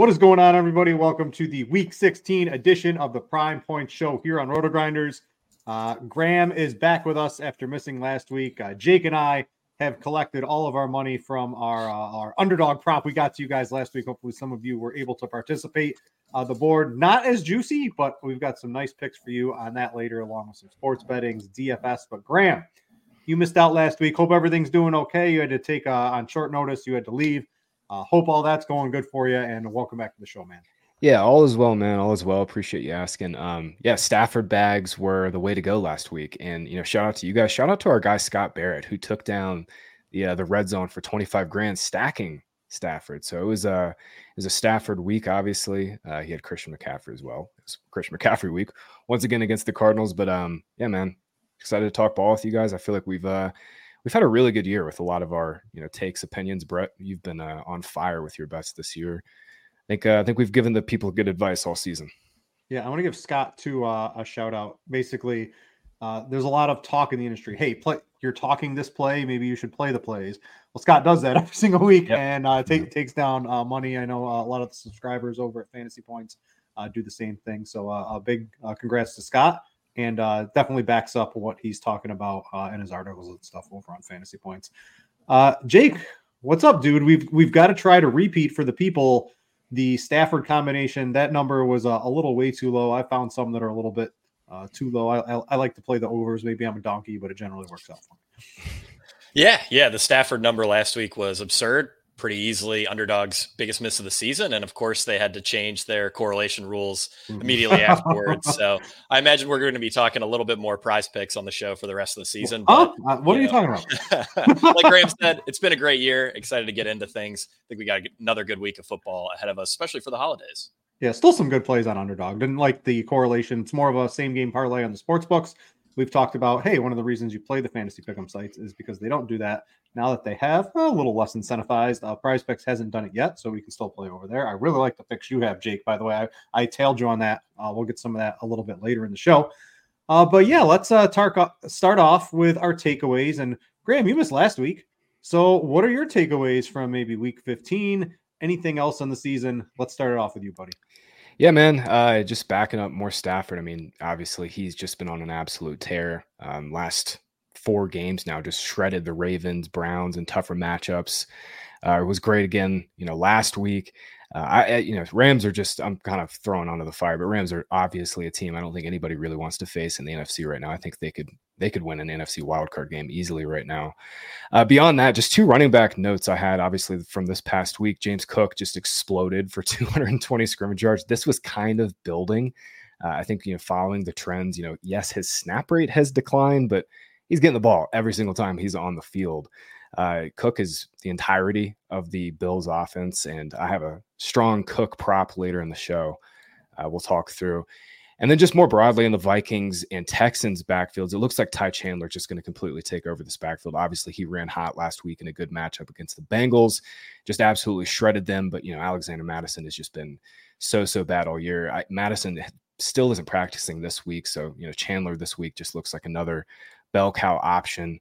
What is going on, everybody? Welcome to the Week 16 edition of the Prime Point Show here on Roto Grinders. Uh, Graham is back with us after missing last week. Uh, Jake and I have collected all of our money from our uh, our underdog prop we got to you guys last week. Hopefully, some of you were able to participate. Uh, the board not as juicy, but we've got some nice picks for you on that later, along with some sports bettings, DFS. But Graham, you missed out last week. Hope everything's doing okay. You had to take uh, on short notice. You had to leave. Uh, hope all that's going good for you, and welcome back to the show, man. Yeah, all is well, man. All is well. Appreciate you asking. Um, yeah, Stafford bags were the way to go last week, and you know, shout out to you guys. Shout out to our guy Scott Barrett who took down the uh, the red zone for twenty five grand, stacking Stafford. So it was a it was a Stafford week. Obviously, uh, he had Christian McCaffrey as well. It was Christian McCaffrey week once again against the Cardinals. But um, yeah, man, excited to talk ball with you guys. I feel like we've uh we've had a really good year with a lot of our you know takes, opinions. Brett, you've been uh, on fire with your bets this year. I think uh, I think we've given the people good advice all season. Yeah, I want to give Scott to uh, a shout out. Basically, uh, there's a lot of talk in the industry. Hey, play you're talking this play. Maybe you should play the plays. Well, Scott does that every single week Yep. and uh, take, Mhm. takes down uh, money. I know uh, a lot of the subscribers over at Fantasy Points uh, do the same thing. So uh, a big uh, congrats to Scott, and uh, definitely backs up what he's talking about uh, in his articles and stuff over on Fantasy Points. Uh, Jake, what's up, dude? We've we've got to try to repeat for the people the Stafford combination. That number was uh, a little way too low. I found some that are a little bit uh, too low. I, I, I like to play the overs. Maybe I'm a donkey, but it generally works out for me. Yeah, yeah. The Stafford number last week was absurd. Pretty easily underdogs' biggest miss of the season, and of course they had to change their correlation rules immediately afterwards. So I imagine we're going to be talking a little bit more prize picks on the show for the rest of the season. But, Uh, what are you know, talking about? like Graham said, it's been a great year. Excited to get into things. I think we got another good week of football ahead of us, especially for the holidays. Yeah, still some good plays on underdog. Didn't like the correlation. It's more of a same game parlay on the sports books. We've talked about, hey, one of the reasons you play the fantasy pick'em sites is because they don't do that. Now that they have, a little less incentivized. Uh, Prize Picks hasn't done it yet, so we can still play over there. I really like the picks you have, Jake. By the way, I, I tailed you on that. Uh, we'll get some of that a little bit later in the show. Uh, but yeah, let's uh, tar- start off with our takeaways. And Graham, you missed last week. So, what are your takeaways from maybe week 15? Anything else on the season? Let's start it off with you, buddy. Yeah, man. Uh, just backing up more Stafford. I mean, obviously he's just been on an absolute tear. Um, last four games now, just shredded the Ravens, Browns, and tougher matchups. Uh, it was great again, you know, last week. Uh, I, you know, Rams are just, I'm kind of throwing onto the fire, but Rams are obviously a team I don't think anybody really wants to face in the NFC right now. I think they could, they could win an NFC wildcard game easily right now. Uh, beyond that, just two running back notes I had, obviously from this past week. James Cook just exploded for 220 scrimmage yards. This was kind of building. Uh, I think you know, following the trends, you know, yes, his snap rate has declined, but he's getting the ball every single time he's on the field. Uh, Cook is the entirety of the Bills' offense, and I have a strong Cook prop later in the show. Uh, we'll talk through. And then just more broadly in the Vikings and Texans backfields, it looks like Ty Chandler just going to completely take over this backfield. Obviously, he ran hot last week in a good matchup against the Bengals, just absolutely shredded them. But you know, Alexander Mattison has just been so so bad all year. I, Mattison still isn't practicing this week, so you know Chandler this week just looks like another bell cow option.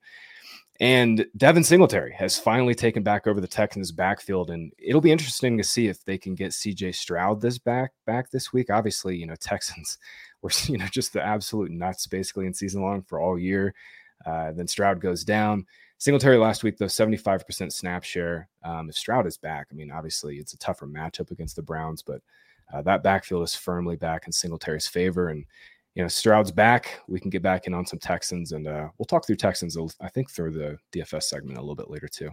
And Devin Singletary has finally taken back over the Texans backfield, and it'll be interesting to see if they can get CJ Stroud this back back this week. Obviously, you know Texans were you know just the absolute nuts basically in season long for all year. Uh, then Stroud goes down. Singletary last week though, seventy five percent snap share. Um, if Stroud is back, I mean obviously it's a tougher matchup against the Browns, but uh, that backfield is firmly back in Singletary's favor, and you know, Stroud's back. We can get back in on some Texans, and uh, we'll talk through Texans. I think through the DFS segment a little bit later too.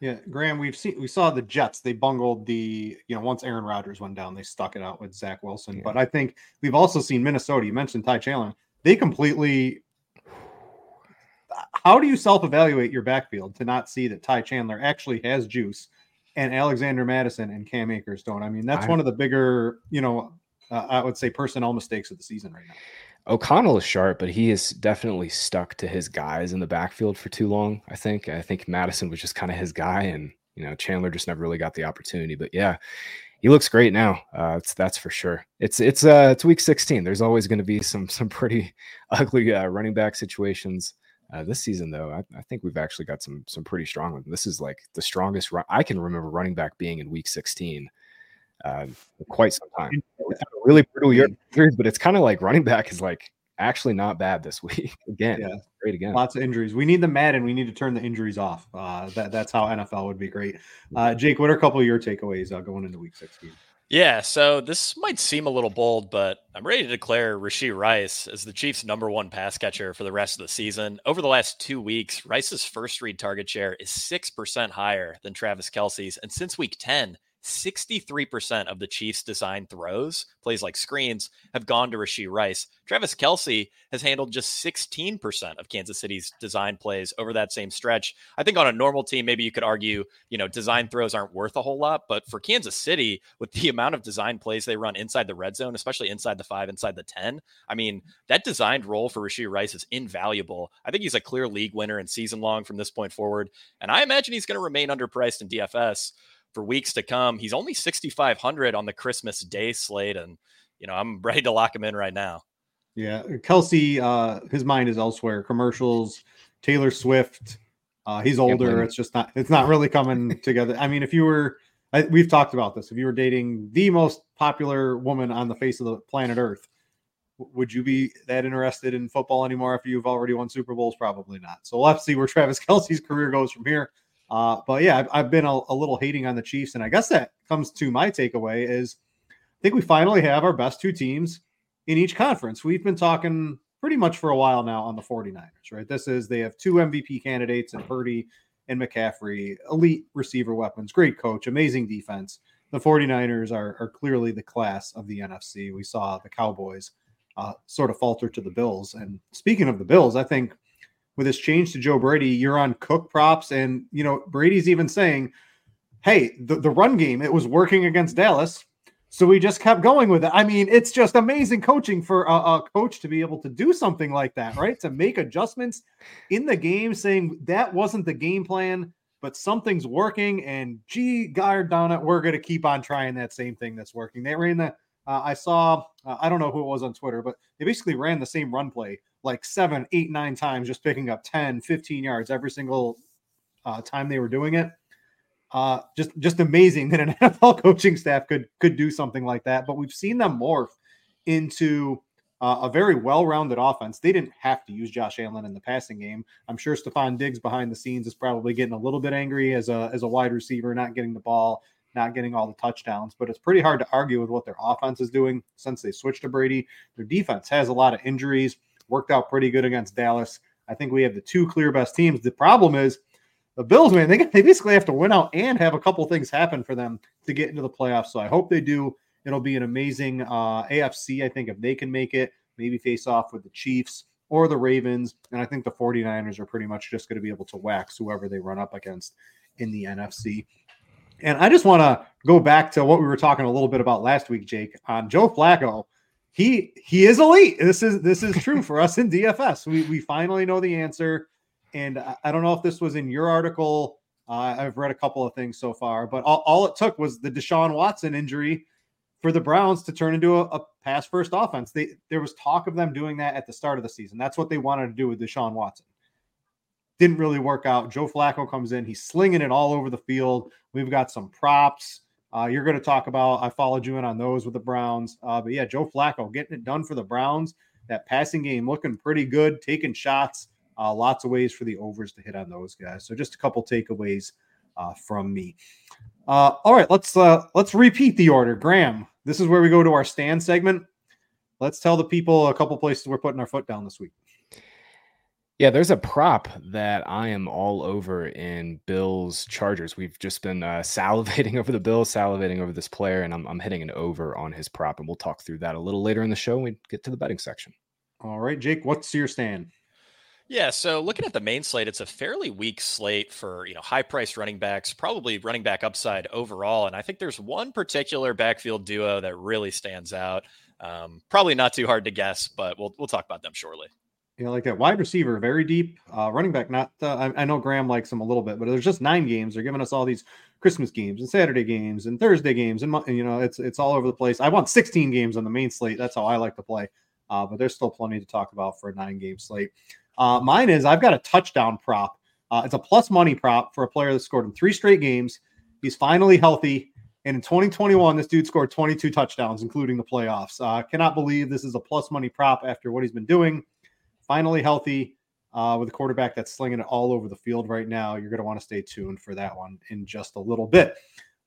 Yeah, Graham, we've seen we saw the Jets. They bungled the you know once Aaron Rodgers went down, they stuck it out with Zach Wilson. Yeah. But I think we've also seen Minnesota. You mentioned Ty Chandler. They completely. How do you self-evaluate your backfield to not see that Ty Chandler actually has juice, and Alexander Mattison and Cam Akers don't? I mean, that's I, one of the bigger you know uh, I would say personnel mistakes of the season right now. O'Connell is sharp, but he is definitely stuck to his guys in the backfield for too long. I think. I think Mattison was just kind of his guy, and you know Chandler just never really got the opportunity. But yeah, he looks great now. Uh, that's for sure. It's it's uh it's week 16. There's always going to be some some pretty ugly uh, running back situations. Uh, this season, though, I, I, think we've actually got some some pretty strong ones. This is like the strongest run I can remember running back being in week 16 uh, quite some time. really brutal year, but it's kind of like running back is like actually not bad this week. again, yeah. great again. Lots of injuries. We need the Madden. We need to turn the injuries off. Uh, that, that's how NFL would be great. Uh, Jake, what are a couple of your takeaways uh, going into week 16? Yeah, so this might seem a little bold, but I'm ready to declare Rashee Rice as the Chiefs' number one pass catcher for the rest of the season. Over the last two weeks, Rice's first read target share is 6% higher than Travis Kelce's. And since week 10, 63% of the Chiefs' design throws, plays like screens, have gone to Rashee Rice. Travis Kelce has handled just 16% of Kansas City's design plays over that same stretch. I think on a normal team, maybe you could argue, you know, design throws aren't worth a whole lot. But for Kansas City, with the amount of design plays they run inside the red zone, especially inside the five, inside the 10, I mean, that designed role for Rashee Rice is invaluable. I think he's a clear league winner and season long from this point forward. And I imagine he's going to remain underpriced in DFS for weeks to come. He's only 6,500 on the Christmas Day slate. And, you know, I'm ready to lock him in right now. Yeah. Kelce, uh, his mind is elsewhere. Commercials, Taylor Swift. Uh, he's older. It's just not, it's not really coming together. I mean, if you were, I, we've talked about this. If you were dating the most popular woman on the face of the planet Earth, would you be that interested in football anymore if you've already won Super Bowls? Probably not. So we'll have to see where Travis Kelce's career goes from here. Uh, but yeah, I've, I've been a, a, little hating on the Chiefs, and I guess that comes to my takeaway is I think we finally have our best two teams in each conference. We've been talking pretty much for a while now on the 49ers, right? This is they have two MVP candidates in Purdy and McCaffrey, elite receiver weapons, great coach, amazing defense. The 49ers are, are clearly the class of the NFC. We saw the Cowboys uh, sort of falter to the Bills. And speaking of the Bills, I think – with this change to Joe Brady, you're on Cook props, and you know Brady's even saying, "Hey, the, the run game it was working against Dallas, so we just kept going with it." I mean, it's just amazing coaching for a, a coach to be able to do something like that, right? To make adjustments in the game, saying that wasn't the game plan, but something's working, and gee, guard down it, we're going to keep on trying that same thing that's working. They ran the. Uh, I saw, uh, I don't know who it was on Twitter, but they basically ran the same run play like seven, eight, nine times, just picking up 10, 15 yards every single uh, time they were doing it. Uh, just just amazing that an NFL coaching staff could could do something like that. But we've seen them morph into uh, a very well-rounded offense. They didn't have to use Josh Allen in the passing game. I'm sure Stefon Diggs behind the scenes is probably getting a little bit angry as a as a wide receiver, not getting the ball, not getting all the touchdowns. But it's pretty hard to argue with what their offense is doing since they switched to Brady. Their defense has a lot of injuries worked out pretty good against Dallas. I think we have the two clear best teams. The problem is the Bills, man, they, they basically have to win out and have a couple things happen for them to get into the playoffs. So I hope they do. It'll be an amazing uh, AFC, I think, if they can make it, maybe face off with the Chiefs or the Ravens. And I think the 49ers are pretty much just going to be able to wax whoever they run up against in the NFC. And I just want to go back to what we were talking a little bit about last week, Jake, on Joe Flacco he he is elite. This is this is true for us in DFS. We we finally know the answer, and I, I don't know if this was in your article. Uh, I've read a couple of things so far, but all, all it took was the Deshaun Watson injury for the Browns to turn into a, a pass first offense. They there was talk of them doing that at the start of the season. That's what they wanted to do with Deshaun Watson. Didn't really work out. Joe Flacco comes in, he's slinging it all over the field. We've got some props. Uh, you're going to talk about. I followed you in on those with the Browns. Uh, but yeah, Joe Flacco getting it done for the Browns. That passing game looking pretty good, taking shots. Uh, lots of ways for the overs to hit on those guys. So just a couple takeaways uh, from me. Uh, all right, let's uh, let's repeat the order. Graham, this is where we go to our stand segment. Let's tell the people a couple places we're putting our foot down this week. Yeah, there's a prop that I am all over in Bills Chargers. We've just been uh, salivating over the Bills, salivating over this player, and I'm, I'm hitting an over on his prop. And we'll talk through that a little later in the show when we get to the betting section. All right, Jake, what's your stand? Yeah, so looking at the main slate, it's a fairly weak slate for you know high priced running backs, probably running back upside overall. And I think there's one particular backfield duo that really stands out. Um, probably not too hard to guess, but we'll we'll talk about them shortly. Yeah, like that wide receiver, very deep. Uh, running back, not. Uh, I, I, know Graham likes him a little bit, but there's just nine games. They're giving us all these Christmas games and Saturday games and Thursday games, and you know it's it's all over the place. I want 16 games on the main slate. That's how I like to play. Uh, but there's still plenty to talk about for a nine game slate. Uh, mine is I've got a touchdown prop. Uh, it's a plus money prop for a player that scored in three straight games. He's finally healthy. And in 2021, this dude scored 22 touchdowns, including the playoffs. Uh, cannot believe this is a plus money prop after what he's been doing finally healthy uh, with a quarterback that's slinging it all over the field right now. You're going to want to stay tuned for that one in just a little bit.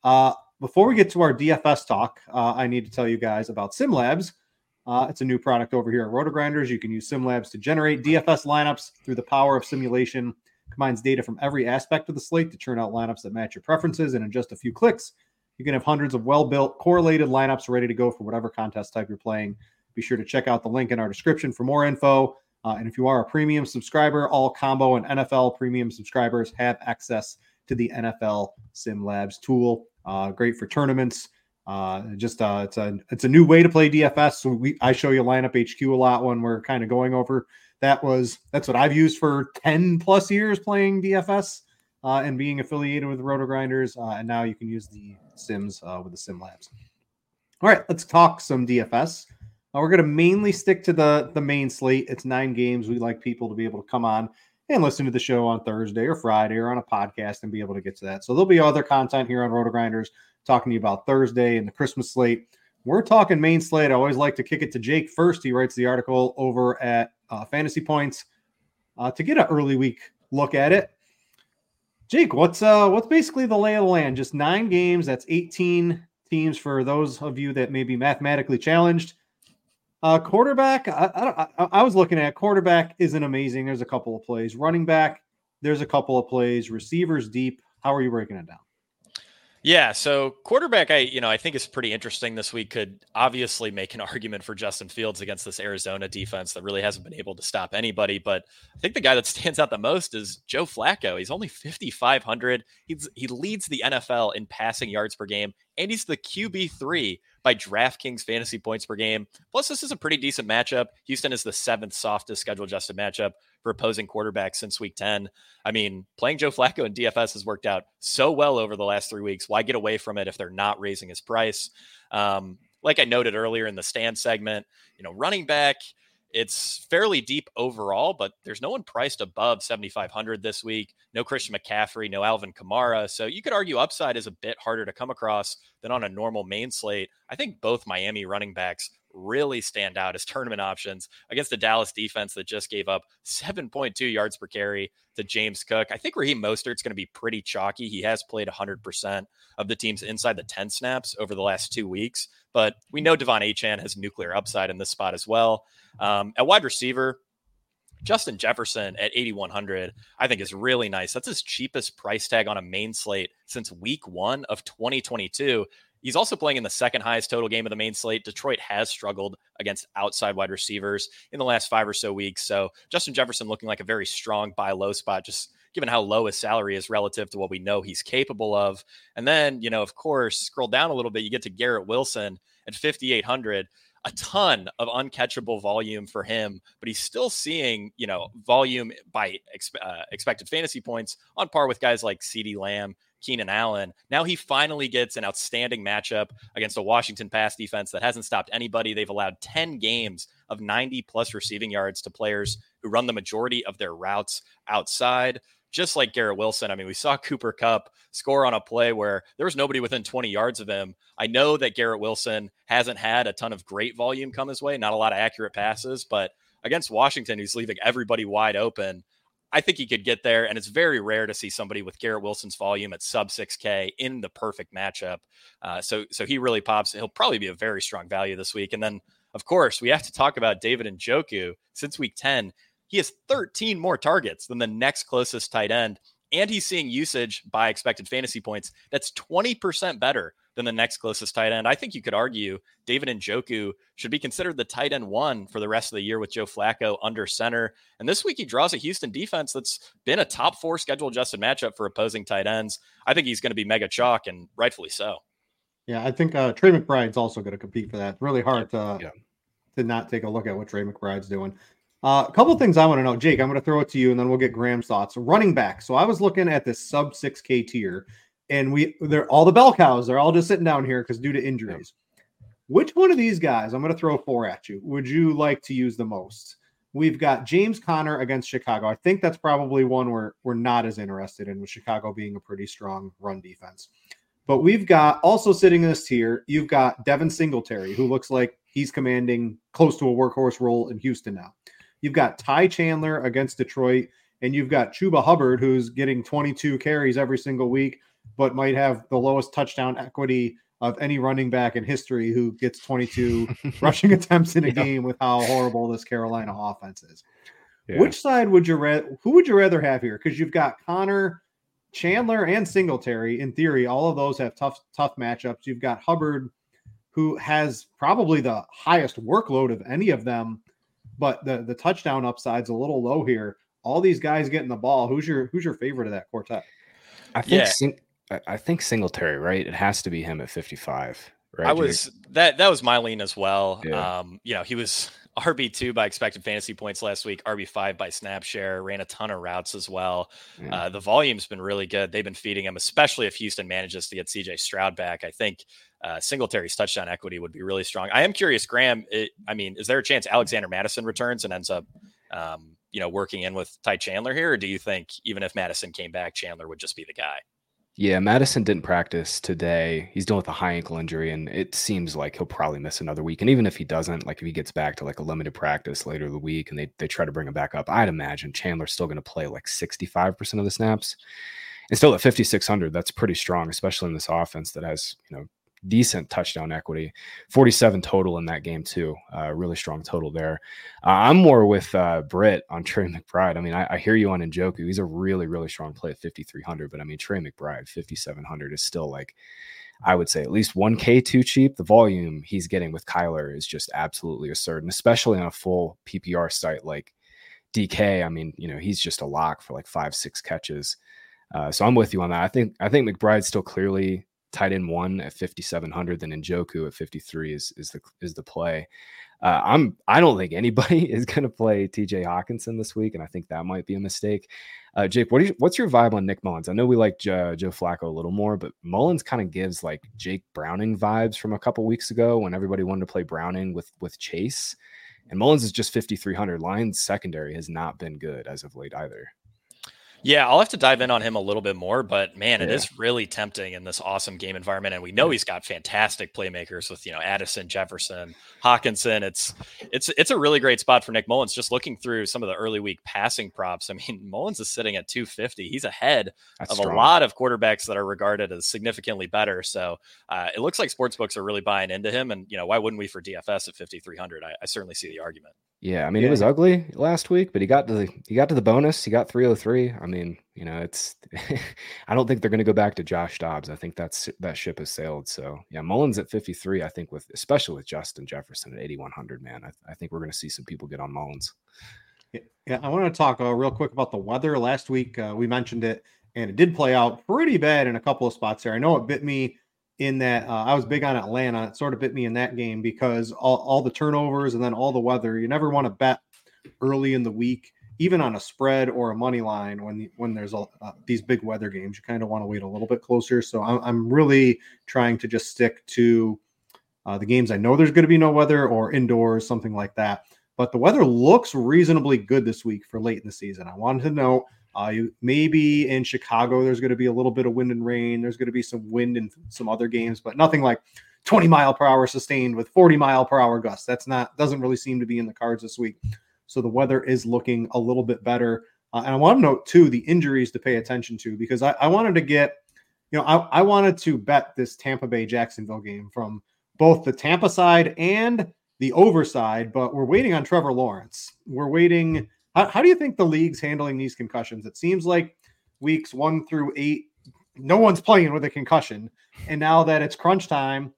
Uh, before we get to our DFS talk, uh, I need to tell you guys about SimLabs. Uh, it's a new product over here at RotoGrinders. You can use SimLabs to generate DFS lineups through the power of simulation. Combines data from every aspect of the slate to churn out lineups that match your preferences. And in just a few clicks, you can have hundreds of well-built, correlated lineups ready to go for whatever contest type you're playing. Be sure to check out the link in our description for more info. Uh, and if you are a premium subscriber, all combo and NFL premium subscribers have access to the NFL Sim Labs tool. Uh, great for tournaments. Uh, just uh, it's a it's a new way to play DFS. So we I show you lineup HQ a lot when we're kind of going over. That was that's what I've used for ten plus years playing DFS uh, and being affiliated with Roto Grinders. Uh, and now you can use the Sims with the Sim Labs. All right, let's talk some DFS. Uh, we're going to mainly stick to the the main slate. It's nine games. We like people to be able to come on and listen to the show on Thursday or Friday or on a podcast and be able to get to that. So there'll be other content here on Roto Grinders talking to you about Thursday and the Christmas slate. We're talking main slate. I always like to kick it to Jake first. He writes the article over at uh, Fantasy Points uh, to get an early week look at it. Jake, what's uh what's basically the lay of the land? Just nine games. That's 18 teams for those of you that may be mathematically challenged. Uh, quarterback, I, I, I, was looking at quarterback isn't amazing. There's a couple of plays. Running back, there's a couple of plays. Receivers deep. How are you breaking it down? Yeah, so quarterback, I you know I think is pretty interesting this week. Could obviously make an argument for Justin Fields against this Arizona defense that really hasn't been able to stop anybody. But I think the guy that stands out the most is Joe Flacco. He's only 5,500. He's he leads the NFL in passing yards per game, and he's the QB three by DraftKings fantasy points per game. Plus, this is a pretty decent matchup. Houston is the seventh softest schedule adjusted matchup for opposing quarterbacks since week 10. I mean, playing Joe Flacco in DFS has worked out so well over the last three weeks. Why get away from it if they're not raising his price? Um, like I noted earlier in the stand segment, you know, running back, it's fairly deep overall, but there's no one priced above 7,500 this week. No Christian McCaffrey, no Alvin Kamara. So you could argue upside is a bit harder to come across than on a normal main slate. I think both Miami running backs really stand out as tournament options against the Dallas defense that just gave up 7.2 yards per carry to James Cook. I think Raheem Mostert's going to be pretty chalky. He has played 100% of the teams inside the 10 snaps over the last two weeks, but we know De'Von Achane has nuclear upside in this spot as well. Um, at wide receiver, Justin Jefferson at 8,100, I think is really nice. That's his cheapest price tag on a main slate since week one of 2022. He's also playing in the second highest total game of the main slate. Detroit has struggled against outside wide receivers in the last five or so weeks. So Justin Jefferson looking like a very strong buy low spot, just given how low his salary is relative to what we know he's capable of. And then, you know, of course, scroll down a little bit, you get to Garrett Wilson at 5,800. a ton of uncatchable volume for him, but he's still seeing, you know, volume by uh, expected fantasy points on par with guys like CeeDee Lamb, Keenan Allen. Now he finally gets an outstanding matchup against a Washington pass defense that hasn't stopped anybody. They've allowed 10 games of 90 plus receiving yards to players who run the majority of their routes outside just like Garrett Wilson. I mean, we saw Cooper Kupp score on a play where there was nobody within 20 yards of him. I know that Garrett Wilson hasn't had a ton of great volume come his way, not a lot of accurate passes, but against Washington, he's leaving everybody wide open. I think he could get there, and it's very rare to see somebody with Garrett Wilson's volume at sub 6K in the perfect matchup. Uh, so, so he really pops. He'll probably be a very strong value this week. And then, of course, we have to talk about David Njoku since week 10 he has 13 more targets than the next closest tight end. And he's seeing usage by expected fantasy points that's 20% better than the next closest tight end. I think you could argue David Njoku should be considered the tight end one for the rest of the year with Joe Flacco under center. And this week he draws a Houston defense that's been a top four schedule adjusted matchup for opposing tight ends. I think he's going to be mega chalk and rightfully so. Yeah, I think uh, Trey McBride's also going to compete for that. Really hard to yeah. to not take a look at what Trey McBride's doing. Uh, a couple things I want to know, Jake. I'm going to throw it to you, and then we'll get Graham's thoughts. Running back. So I was looking at this sub six K tier, and we they're all the bell cows. They're all just sitting down here because due to injuries. Which one of these guys? I'm going to throw four at you. Would you like to use the most? We've got James Conner against Chicago. I think that's probably one where we're not as interested in, with Chicago being a pretty strong run defense. But we've got also sitting in this tier, you've got Devin Singletary, who looks like he's commanding close to a workhorse role in Houston now. You've got Ty Chandler against Detroit, and you've got Chuba Hubbard, who's getting 22 carries every single week, but might have the lowest touchdown equity of any running back in history who gets 22 rushing attempts in a yeah. game with how horrible this Carolina offense is. Yeah. Which side would you rather? Who would you rather have here? Because you've got Conner, Chandler, and Singletary. In theory, all of those have tough, tough matchups. You've got Hubbard, who has probably the highest workload of any of them but the the touchdown upside's a little low here. All these guys getting the ball. Who's your who's your favorite of that quartet? I think yeah. Sing, I think Singletary, right? It has to be him at 55. Right? I was that that was my lean as well. Yeah. Um, you know, he was RB2 by expected fantasy points last week, RB5 by snap share, ran a ton of routes as well. Yeah. Uh, the volume's been really good. They've been feeding him, especially if Houston manages to get CJ Stroud back. I think uh, Singletary's touchdown equity would be really strong. I am curious, Graham. It, I mean, is there a chance Alexander Mattison returns and ends up, um, you know, working in with Ty Chandler here, or do you think even if Mattison came back, Chandler would just be the guy? Yeah, Mattison didn't practice today. He's dealing with a high ankle injury, and it seems like he'll probably miss another week. And even if he doesn't, like if he gets back to like a limited practice later in the week and they, they try to bring him back up, I'd imagine Chandler's still going to play like 65% of the snaps. And still at 5,600, that's pretty strong, especially in this offense that has, you know, decent touchdown equity. 47 total in that game too. Uh, really strong total there. Uh, i'm more with uh, Britt on trey mcbride. I mean I, I, hear you on njoku. He's a really really strong play at 5300 but i mean trey mcbride 5700 is still like i would say at least 1k too cheap. The volume he's getting with kyler is just absolutely absurd and especially on a full ppr site like dk i mean you know he's just a lock for like five six catches. Uh, so I'm with you on that. I think I think McBride's still clearly tight end one at 5700 then Njoku at 53 is is the is the play. Uh, I'm I don't think anybody is going to play TJ Hockenson this week, and I think that might be a mistake. Uh, Jake, what you, what's your vibe on Nick Mullens? I know we like Joe, Joe Flacco a little more, but Mullens kind of gives like Jake Browning vibes from a couple weeks ago when everybody wanted to play Browning with with Chase, and Mullens is just 5300. Lions secondary has not been good as of late either. Yeah, I'll have to dive in on him a little bit more, but man, it yeah. is really tempting in this awesome game environment. And we know he's got fantastic playmakers with, you know, Addison, Jefferson, Hockenson. It's it's it's a really great spot for Nick Mullens. Just looking through some of the early week passing props. I mean, Mullens is sitting at 250. He's ahead That's of strong. a lot of quarterbacks that are regarded as significantly better. So uh, it looks like sportsbooks are really buying into him. And, you know, why wouldn't we for DFS at 5,300? I, I certainly see the argument. Yeah, I mean yeah. it was ugly last week, but he got to the he got to the bonus. He got 303. I mean, you know, it's I don't think they're going to go back to Josh Dobbs. I think that's that ship has sailed. So yeah, Mullens at 53. I think with especially with Justin Jefferson at 8100, man, I, I think we're going to see some people get on Mullens. Yeah, I want to talk uh, real quick about the weather. Last week uh, we mentioned it, and it did play out pretty bad in a couple of spots here. I know it bit me in that uh, I was big on Atlanta. It sort of bit me in that game because all, all the turnovers and then all the weather. You never want to bet early in the week, even on a spread or a money line when when there's a, uh, these big weather games. You kind of want to wait a little bit closer. So I'm, I'm really trying to just stick to uh, the games I know there's going to be no weather or indoors, something like that. But the weather looks reasonably good this week for late in the season. I wanted to know uh, maybe in Chicago, there's going to be a little bit of wind and rain. There's going to be some wind in some other games, but nothing like 20 mile per hour sustained with 40 mile per hour gusts. That's not doesn't really seem to be in the cards this week. So the weather is looking a little bit better. Uh, and I want to note too the injuries to pay attention to because I, I wanted to get, you know, I, I wanted to bet this Tampa Bay Jacksonville game from both the Tampa side and the over side, but we're waiting on Trevor Lawrence. We're waiting how, how do you think the league's handling these concussions? It seems like weeks one through eight, no one's playing with a concussion. And now that it's crunch time,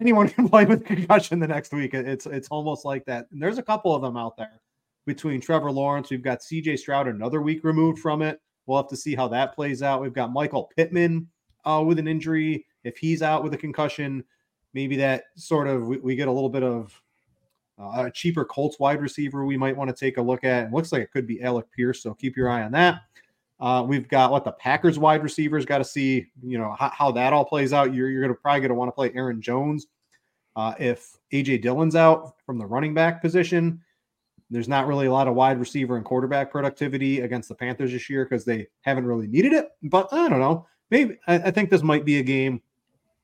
anyone can play with concussion the next week. It's it's almost like that. And there's a couple of them out there between Trevor Lawrence. We've got CJ Stroud another week removed from it. We'll have to see how that plays out. We've got Michael Pittman uh, with an injury. If he's out with a concussion, maybe that sort of we, we get a little bit of uh, a cheaper Colts wide receiver we might want to take a look at. It looks like it could be Alec Pierce, so keep your eye on that. Uh, we've got what the Packers wide receivers got to see, you know, how, how, that all plays out. You're, you're going to probably going to want to play Aaron Jones. Uh, if AJ Dillon's out from the running back position, there's not really a lot of wide receiver and quarterback productivity against the Panthers this year because they haven't really needed it. But I don't know. Maybe I, I think this might be a game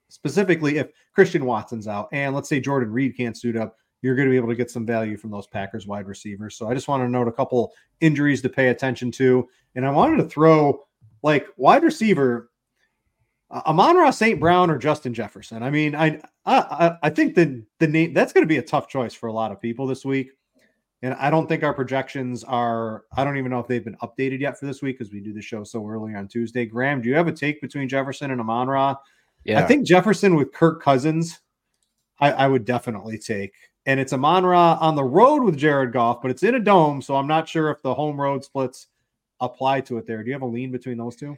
specifically if Christian Watson's out and let's say Jayden Reed can't suit up you're going to be able to get some value from those Packers wide receivers. So I just want to note a couple injuries to pay attention to. And I wanted to throw like wide receiver uh, Amon-Ra St. Brown or Justin Jefferson. I mean, I I I think that the name that's going to be a tough choice for a lot of people this week. And I don't think our projections are, I don't even know if they've been updated yet for this week because we do the show so early on Tuesday. Graham, do you have a take between Jefferson and Amon Ra? Yeah. I think Jefferson with Kirk Cousins, I, I would definitely take and it's Amon Ra on the road with Jared Goff, but it's in a dome, so I'm not sure if the home road splits apply to it there. Do you have a lean between those two?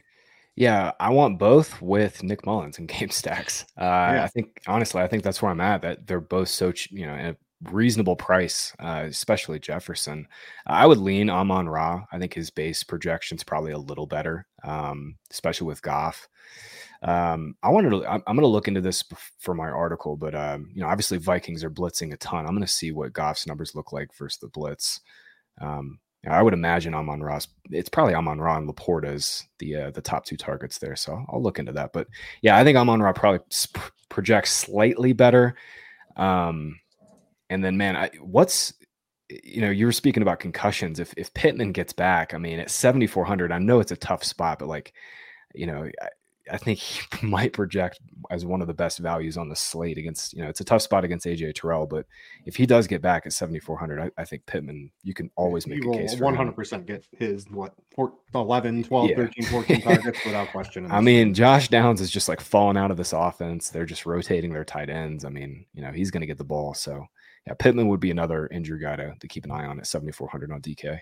Yeah, I want both with Nick Mullens and game stacks. Uh, yeah. I think honestly, I think that's where I'm at. That they're both so you know a reasonable price, uh, especially Jefferson. I would lean Amon Ra. I think his base projection's probably a little better, um, especially with Goff. Um, I wanted to, I'm, I'm going to look into this for my article, but, um, you know, obviously Vikings are blitzing a ton. I'm going to see what Goff's numbers look like versus the blitz. Um, I would imagine Amon Ross. It's probably Amon Ra and LaPorta as the uh, the top two targets there. So I'll look into that. But yeah, I think Amon Ra probably projects slightly better. Um, and then man, I, what's you know you were speaking about concussions. If if Pittman gets back, I mean at 7400, I know it's a tough spot, but like you know I think he might project as one of the best values on the slate against, you know, it's a tough spot against AJ Terrell, but if he does get back at 7,400, I, I, think Pittman, you can always make a case for 100% him. get his, what, 11, 12, yeah. 13, 14 targets without question. I mean, Josh Downs is just like falling out of this offense. They're just rotating their tight ends. I mean, you know, he's going to get the ball. So, yeah, Pittman would be another injury guy to, to keep an eye on at 7,400 on DK.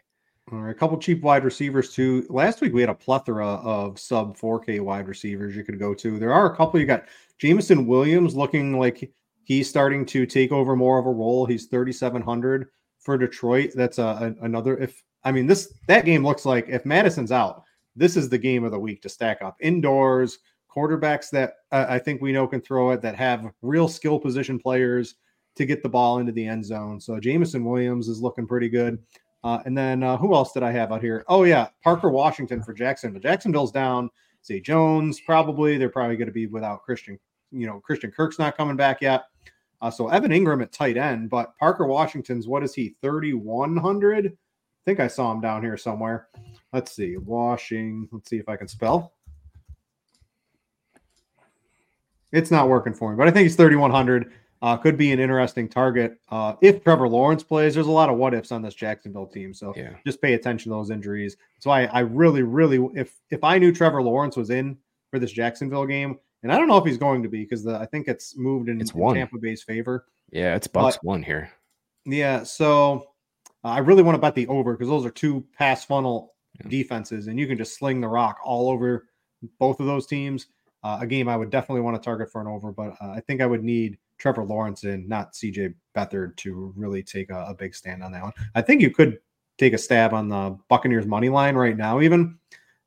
All right, a couple cheap wide receivers too. Last week we had a plethora of sub 4K wide receivers you could go to. There are a couple. You got Jameson Williams looking like he's starting to take over more of a role. He's 3,700 for Detroit. That's a, a, another. If I mean this, that game looks like if Mattison's out, this is the game of the week to stack up indoors. Quarterbacks that uh, I think we know can throw it that have real skill position players to get the ball into the end zone. So Jameson Williams is looking pretty good. Uh, and then uh, who else did I have out here? Oh yeah, Parker Washington for Jacksonville. Jacksonville's down. Zay Jones probably. They're probably going to be without Christian. You know, Christian Kirk's not coming back yet. Uh, so Evan Engram at tight end, but Parker Washington's what is he? Thirty one hundred. I think I saw him down here somewhere. Let's see. Washing. Let's see if I can spell. It's not working for me, but I think he's 3,100. Uh, could be an interesting target uh, if Trevor Lawrence plays. There's a lot of what ifs on this Jacksonville team, so yeah. just pay attention to those injuries. So I, I really, really, if if I knew Trevor Lawrence was in for this Jacksonville game, and I don't know if he's going to be because I think it's moved in, it's in Tampa Bay's favor. Yeah, it's Bucks but, one here. Yeah, so uh, I really want to bet the over because those are two pass funnel yeah. defenses, and you can just sling the rock all over both of those teams. uh, a game I would definitely want to target for an over, but uh, I think I would need Trevor Lawrence and not CJ Beathard to really take a, a, big stand on that one. I think you could take a stab on the Buccaneers money line right now, even.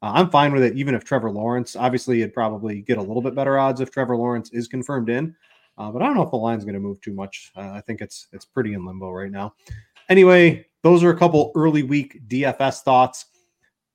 Uh, I'm fine with it, even if Trevor Lawrence, obviously, it'd probably get a little bit better odds if Trevor Lawrence is confirmed in. Uh, but I don't know if the line's going to move too much. Uh, I think it's it's pretty in limbo right now. Anyway, those are a couple early week DFS thoughts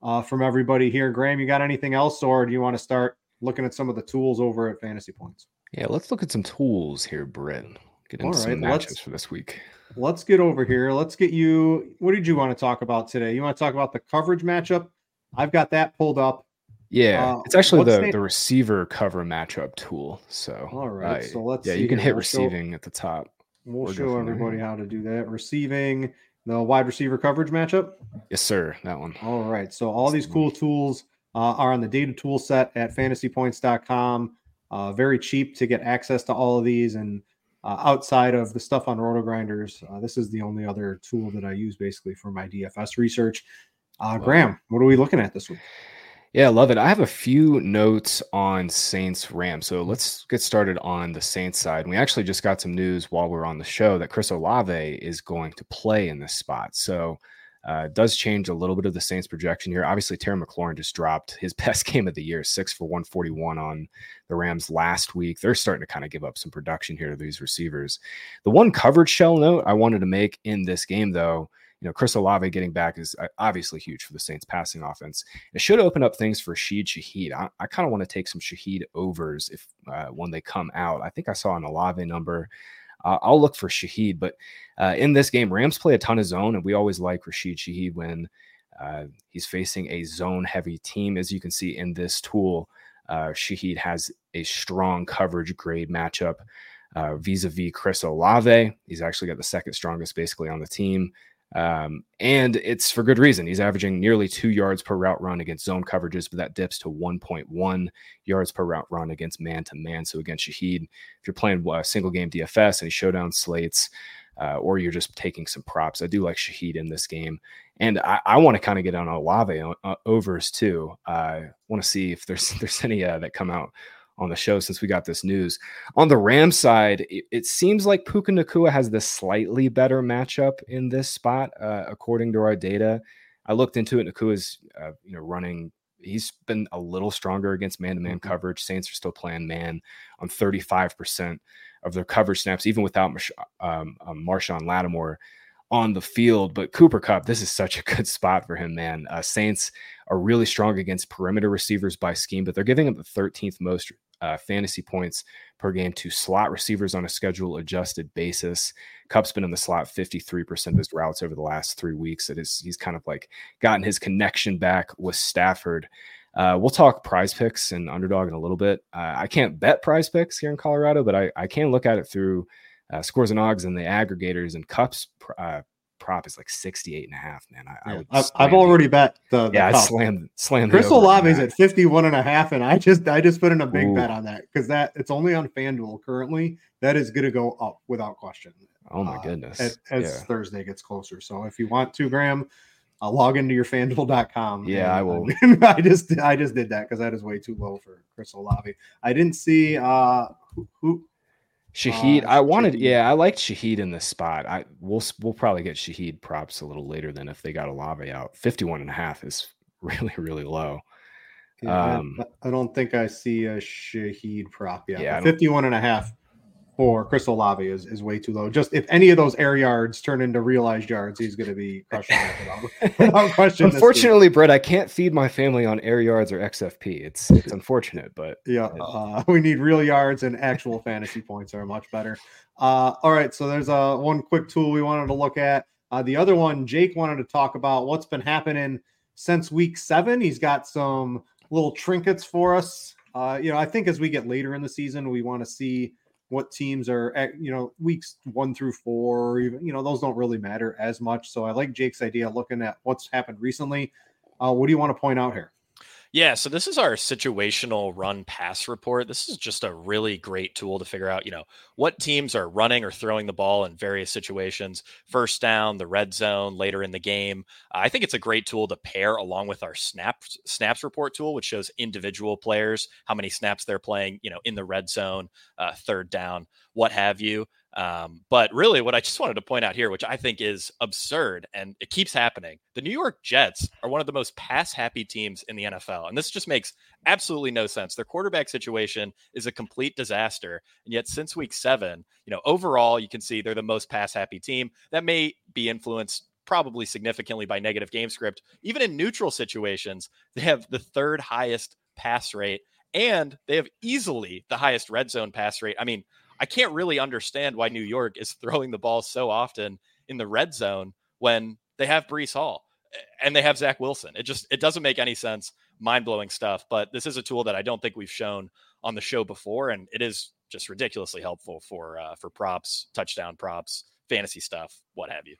uh, from everybody here. Graham, you got anything else, or do you want to start looking at some of the tools over at Fantasy Points? Yeah, let's look at some tools here, Britt. Get into some matchups for this week. Let's get over here. Let's get you. What did you want to talk about today? You want to talk about the coverage matchup? I've got that pulled up. Yeah, uh, it's actually the, the receiver cover matchup tool. So all right, uh, so let's yeah, you can hit we'll receiving show, at the top. We'll show everybody how to do that. Receiving the wide receiver coverage matchup. Yes, sir. That one. All right. So all these cool tools uh, are on the data tool set at fantasypoints.com. Uh, very cheap to get access to all of these. And uh, outside of the stuff on Roto Grinders, uh, this is the only other tool that I use basically for my DFS research. Uh, Graham, what are we looking at this week? Yeah, love it. I have a few notes on Saints Rams. So let's get started on the Saints side. We actually just got some news while we are on the show that Chris Olave is going to play in this spot. So uh, does change a little bit of the Saints projection here. Obviously, Terry McLaurin just dropped his best game of the year, six for 141 on the Rams last week. They're starting to kind of give up some production here to these receivers. The one coverage shell note I wanted to make in this game, though, you know, Chris Olave getting back is uh, obviously huge for the Saints passing offense. It should open up things for Sheed Shaheed. I, I kind of want to take some Shaheed overs if uh, when they come out. I think I saw an Olave number. Uh, I'll look for Shaheed, but uh, in this game, Rams play a ton of zone, and we always like Rashid Shaheed when uh, he's facing a zone heavy team. As you can see in this tool, uh, Shaheed has a strong coverage grade matchup vis a vis Chris Olave. He's actually got the second strongest basically on the team. Um, and it's for good reason. He's averaging nearly two yards per route run against zone coverages, but that dips to 1.1 yards per route run against man to man. So against Shaheed, if you're playing a single game DFS and showdown slates, uh, or you're just taking some props, I do like Shaheed in this game. And I, I want to kind of get on Olave uh, overs too. I uh, want to see if there's there's any uh, that come out on the show since we got this news. On the Ram side, it, it seems like Puka Nacua has the slightly better matchup in this spot, uh, according to our data. I looked into it. Nacua's, uh, you know, running. He's been a little stronger against man-to-man mm-hmm. coverage. Saints are still playing man on 35% of their coverage snaps, even without um, um, Marshon Lattimore on the field. But Cooper Kupp, this is such a good spot for him, man. Uh, Saints are really strong against perimeter receivers by scheme, but they're giving up the 13th most uh, fantasy points per game to slot receivers on a schedule adjusted basis. Kupp's been in the slot 53% of his routes over the last three weeks. It is he's kind of like gotten his connection back with Stafford. Uh, we'll talk prize picks and underdog in a little bit. Uh, I can't bet prize picks here in Colorado, but I, I can look at it through uh, scores and odds and the aggregators and Kupp's uh, prop is like 68 and a half, man. I, yeah. I I've, already bet the, the yeah, I slammed slammed Chris Olave's at 51 and a half, and I just I just put in a big Ooh. bet on that because that it's only on FanDuel currently. That is gonna go up without question. Oh my uh, goodness. As, as yeah. Thursday gets closer. So if you want to, Graham, I'll log into your fanduel.com. Yeah, I will. I just I just did that because that is way too low for Crystal Olave. I didn't see uh who, who Shaheed, uh, I wanted, Shaheed. yeah, I liked Shaheed in this spot. I we'll we'll probably get Shaheed props a little later than if they got Olave out. 51 and a half is really, really low. Yeah, um, I don't think I see a Shaheed prop yet. Yeah, 51 and a half for Chris Olave is, is way too low. Just if any of those air yards turn into realized yards, he's going to be crushing without, without question. Unfortunately, Brett, I can't feed my family on air yards or XFP. It's it's unfortunate, but yeah, uh, we need real yards and actual fantasy points are much better. Uh, all right, so there's a uh, one quick tool we wanted to look at. Uh, the other one, Jake wanted to talk about what's been happening since week seven. He's got some little trinkets for us. Uh, you know, I think as we get later in the season, we want to see what teams are at, you know, weeks one through four, even, you know, those don't really matter as much. So I like Jake's idea looking at what's happened recently. Uh, what do you want to point out here? Yeah, so this is our situational run pass report. This is just a really great tool to figure out, you know, what teams are running or throwing the ball in various situations, first down, the red zone, later in the game. Uh, I think it's a great tool to pair along with our snaps snaps report tool, which shows individual players how many snaps they're playing, you know, in the red zone, uh, third down, what have you. Um, but really, what I just wanted to point out here, which I think is absurd and it keeps happening, the New York Jets are one of the most pass happy teams in the NFL. And this just makes absolutely no sense. Their quarterback situation is a complete disaster. And yet, since week seven, you know, overall, you can see they're the most pass happy team. That may be influenced probably significantly by negative game script. Even in neutral situations, they have the third highest pass rate and they have easily the highest red zone pass rate. I mean, I can't really understand why New York is throwing the ball so often in the red zone when they have Breece Hall and they have Zach Wilson. It just it doesn't make any sense. Mind blowing stuff. But this is a tool that I don't think we've shown on the show before, and it is just ridiculously helpful for uh, for props, touchdown props, fantasy stuff, what have you.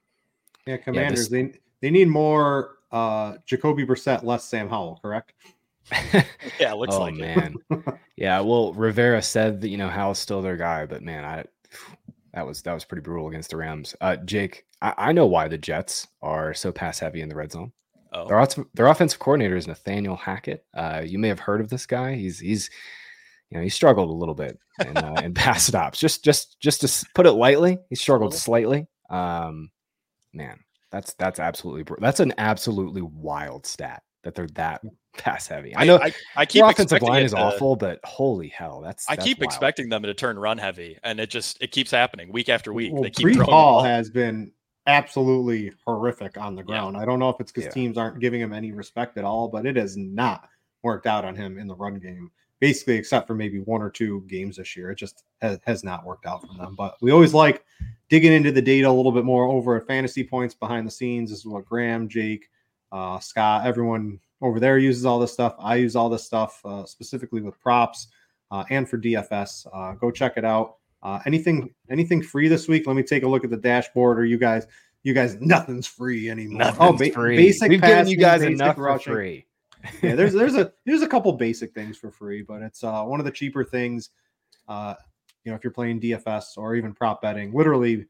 Yeah, Commanders yeah, this... they they need more uh, Jacoby Brissett, less Sam Howell, correct? yeah, looks oh, like man. yeah, well, Rivera said that you know Howell's still their guy, but man, I that was that was pretty brutal against the Rams. Uh, Jake, I, I know why the Jets are so pass heavy in the red zone. Oh. Their, their offensive coordinator is Nathaniel Hackett. Uh, you may have heard of this guy. He's he's you know he struggled a little bit in, uh, in pass stops. Just just just to put it lightly, he struggled slightly. Um, man, that's that's absolutely that's an absolutely wild stat that they're that pass heavy. I know I, I, I keep offensive line is to, awful, but holy hell, that's, I that's keep wild. expecting them to turn run heavy, and it just it keeps happening week after week. Well, they keep Hall has been absolutely horrific on the ground. Yeah. I don't know if it's because yeah. teams aren't giving him any respect at all, but it has not worked out on him in the run game. Basically, except for maybe one or two games this year, it just has, has not worked out for them. But we always like digging into the data a little bit more over at Fantasy Points behind the scenes. This is what Graham, Jake, uh, Scott, everyone over there uses all this stuff. I use all this stuff uh, specifically with props uh, and for DFS. Uh, go check it out. Uh, anything anything free this week? Let me take a look at the dashboard. Or you guys, you guys, nothing's free anymore. Nothing's oh, ba- free. Basic We've given you guys enough rushing. for free. yeah, there's there's a there's a couple basic things for free, but it's uh, one of the cheaper things. Uh, you know, if you're playing DFS or even prop betting, literally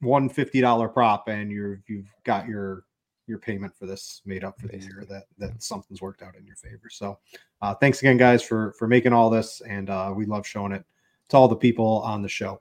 one fifty dollar prop, and you're you've got your your payment for this made up for the year that that something's worked out in your favor. So uh, thanks again, guys, for for making all this, and uh, we love showing it to all the people on the show.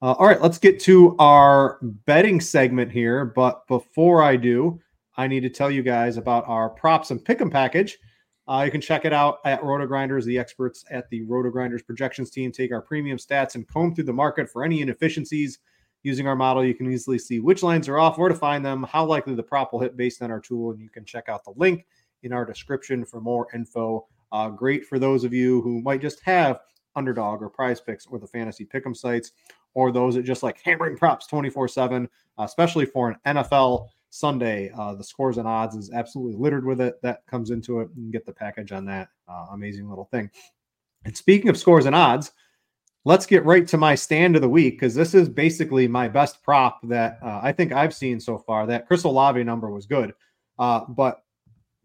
Uh, all right, let's get to our betting segment here. But before I do, I need to tell you guys about our props and pick'em package. Uh, you can check it out at rotogrinders The experts at the rotogrinders projections team take our premium stats and comb through the market for any inefficiencies Using our model, you can easily see which lines are off, where to find them, how likely the prop will hit based on our tool, and you can check out the link in our description for more info. Uh, great for those of you who might just have underdog or prize picks or the fantasy pick'em sites, or those that just like hammering props 24 7, especially for an NFL Sunday. Uh, the scores and odds is absolutely littered with it. That comes into it. and get the package on that uh, amazing little thing. And speaking of scores and odds, let's get right to my stand of the week because this is basically my best prop that uh, I think I've seen so far. That Chris Olave number was good, uh, but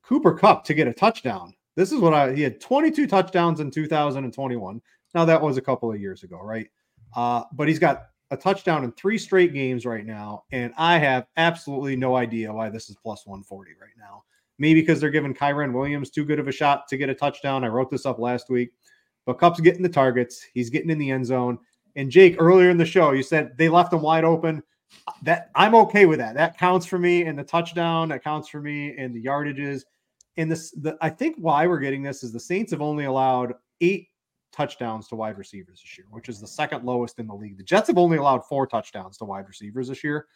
Cooper Kupp to get a touchdown. This is what I he had 22 touchdowns in 2021. Now that was a couple of years ago, right? Uh, but he's got a touchdown in three straight games right now, and I have absolutely no idea why this is plus 140 right now. Maybe because they're giving Kyren Williams too good of a shot to get a touchdown. I wrote this up last week. But Kupp's getting the targets. He's getting in the end zone. And Jake, earlier in the show, you said they left him wide open. That I'm okay with that. That counts for me in the touchdown. That counts for me in the yardages. And this, the I think why we're getting this is the Saints have only allowed eight touchdowns to wide receivers this year, which is the second lowest in the league. The Jets have only allowed four touchdowns to wide receivers this year.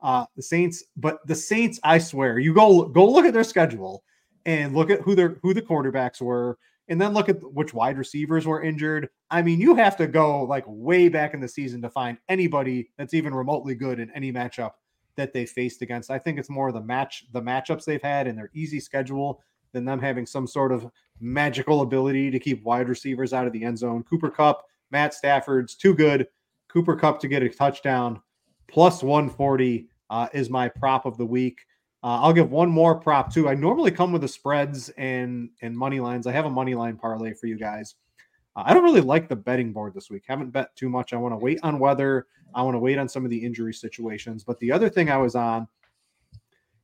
Uh, the Saints, but the Saints, I swear, you go go look at their schedule and look at who their who the quarterbacks were and then look at which wide receivers were injured. I mean, you have to go like way back in the season to find anybody that's even remotely good in any matchup that they faced against. I think it's more the match, the matchups they've had and their easy schedule than them having some sort of magical ability to keep wide receivers out of the end zone. Cooper Kupp, Matt Stafford's too good. Cooper Kupp to get a touchdown plus 140 uh, is my prop of the week. Uh, I'll give one more prop too. I normally come with the spreads and and money lines. I have a money line parlay for you guys. Uh, I don't really like the betting board this week. Haven't bet too much. I want to wait on weather. I want to wait on some of the injury situations. But the other thing I was on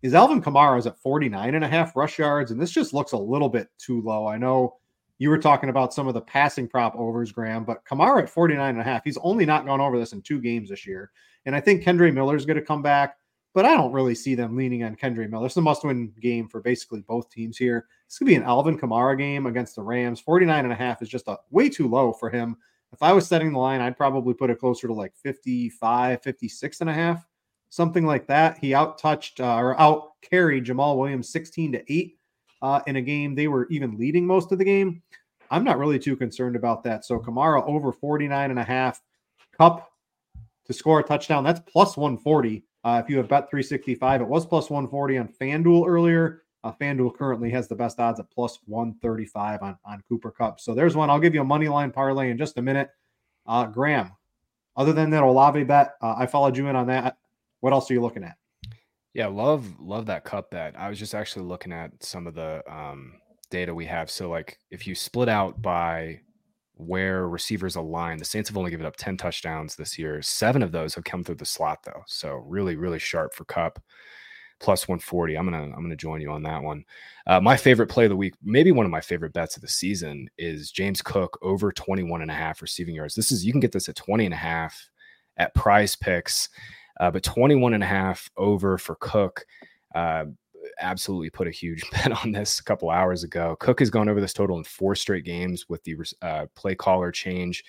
is Alvin Kamara is at 49 and a half rush yards, and this just looks a little bit too low. I know you were talking about some of the passing prop overs, Graham, but Kamara at 49 and a half, he's only not gone over this in two games this year. And I think Kendre Miller is going to come back but I don't really see them leaning on Kendre Miller. It's a must win game for basically both teams here. This could be an Alvin Kamara game against the Rams. 49 and a half is just a way too low for him. If I was setting the line, I'd probably put it closer to like 55, 56 and a half, something like that. He out touched uh, or out carried Jamaal Williams 16 to 8 uh, in a game. They were even leading most of the game. I'm not really too concerned about that. So Kamara over 49 and a half, Kupp to score a touchdown. That's plus 140 uh, if you have bet 365, it was plus 140 on FanDuel earlier. Uh, FanDuel currently has the best odds at plus 135 on, on Cooper Kupp. So there's one. I'll give you a money line parlay in just a minute. Uh, Graham, other than that Olave bet, uh, I followed you in on that. What else are you looking at? Yeah, love love that Kupp bet. I was just actually looking at some of the um, data we have. So like if you split out by where receivers align. The Saints have only given up 10 touchdowns this year. Seven of those have come through the slot, though. So really, really sharp for Kupp. Plus 140. I'm gonna I'm gonna join you on that one. Uh, my favorite play of the week, maybe one of my favorite bets of the season, is James Cook over 21 and a half receiving yards. This is you can get this at 20 and a half at prize picks, uh, but 21 and a half over for Cook. Uh, absolutely put a huge bet on this a couple hours ago. Cook has gone over this total in four straight games with the uh, play caller change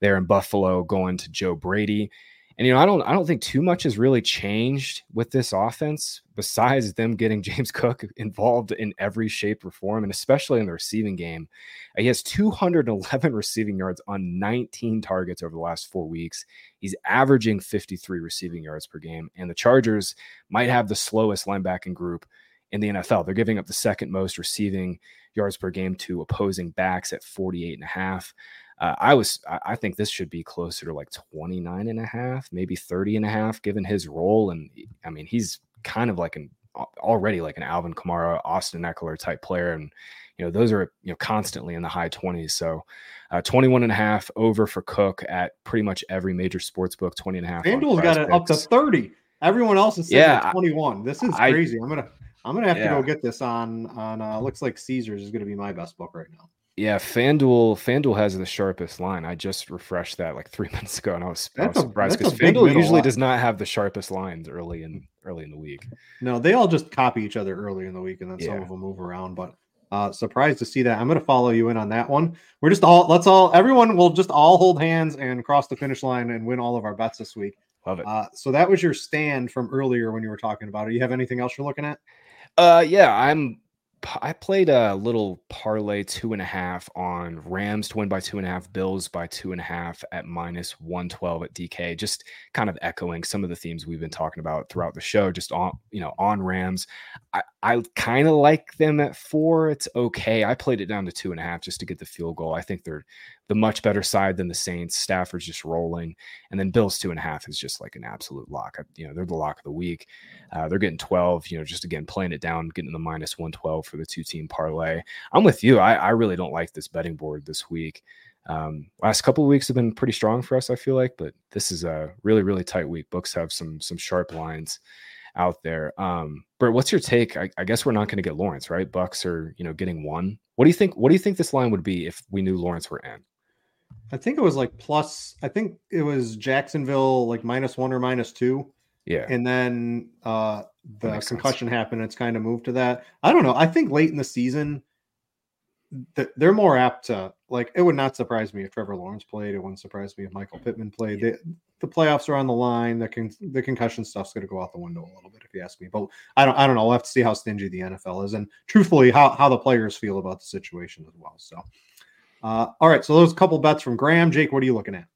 there in Buffalo going to Joe Brady. And you know, I don't I don't think too much has really changed with this offense besides them getting James Cook involved in every shape or form, and especially in the receiving game. He has 211 receiving yards on 19 targets over the last four weeks. He's averaging 53 receiving yards per game, and the Chargers might have the slowest linebacking group in the NFL. They're giving up the second most receiving yards per game to opposing backs at 48 and a half. Uh, I was, I think this should be closer to like 29 and a half, maybe 30 and a half, given his role. And I mean, he's kind of like an already like an Alvin Kamara, Austin Ekeler type player. And, you know, those are, you know, constantly in the high 20s. So uh, 21 and a half over for Cook at pretty much every major sports book, 20 and a half. FanDuel's got it up to 30. Everyone else is yeah, 21. This is crazy. I, am going to, I'm going to have yeah. to go get this on, on, uh, looks like Caesars is going to be my best book right now. Yeah, FanDuel FanDuel has the sharpest line. I just refreshed that like three minutes ago, and I was, I was surprised because FanDuel usually line. does not have the sharpest lines early in early in the week. No, they all just copy each other early in the week, and then yeah. some of them move around. But uh, surprised to see that. I'm going to follow you in on that one. We're just all let's all everyone will just all hold hands and cross the finish line and win all of our bets this week. Love it. Uh, so that was your stand from earlier when you were talking about it. You have anything else you're looking at? Uh, yeah, I'm I played a little parlay two and a half on Rams to win by two and a half, Bills by two and a half at minus 112 at DK, just kind of echoing some of the themes we've been talking about throughout the show, just on, you know, on Rams. I, I kind of like them at four. It's okay. I played it down to two and a half just to get the field goal. I think they're the much better side than the Saints. Stafford's just rolling. And then Bills two and a half is just like an absolute lock. You know, they're the lock of the week. Uh, they're getting 12, you know, just again, playing it down, getting the minus 112 for the two team parlay. I'm with you. I, I really don't like this betting board this week. Um, last couple of weeks have been pretty strong for us, I feel like, but this is a really, really tight week. Books have some some sharp lines out there. Um, Brit, what's your take? I, I guess we're not going to get Lawrence, right? Bucs are, you know, getting one. What do you think? What do you think this line would be if we knew Lawrence were in? I think it was like plus. I think it was Jacksonville like minus one or minus two. Yeah, and then uh the concussion sense. happened. It's kind of moved to that. I don't know. I think late in the season, that they're more apt to like. It would not surprise me if Trevor Lawrence played. It wouldn't surprise me if Michael Pittman played. They, the playoffs are on the line. The con- the concussion stuff's going to go out the window a little bit, if you ask me. But I don't. I don't know. We'll have to see how stingy the NFL is, and truthfully, how how the players feel about the situation as well. So. Uh, all right, so those couple bets from Graham. Jake, what are you looking at?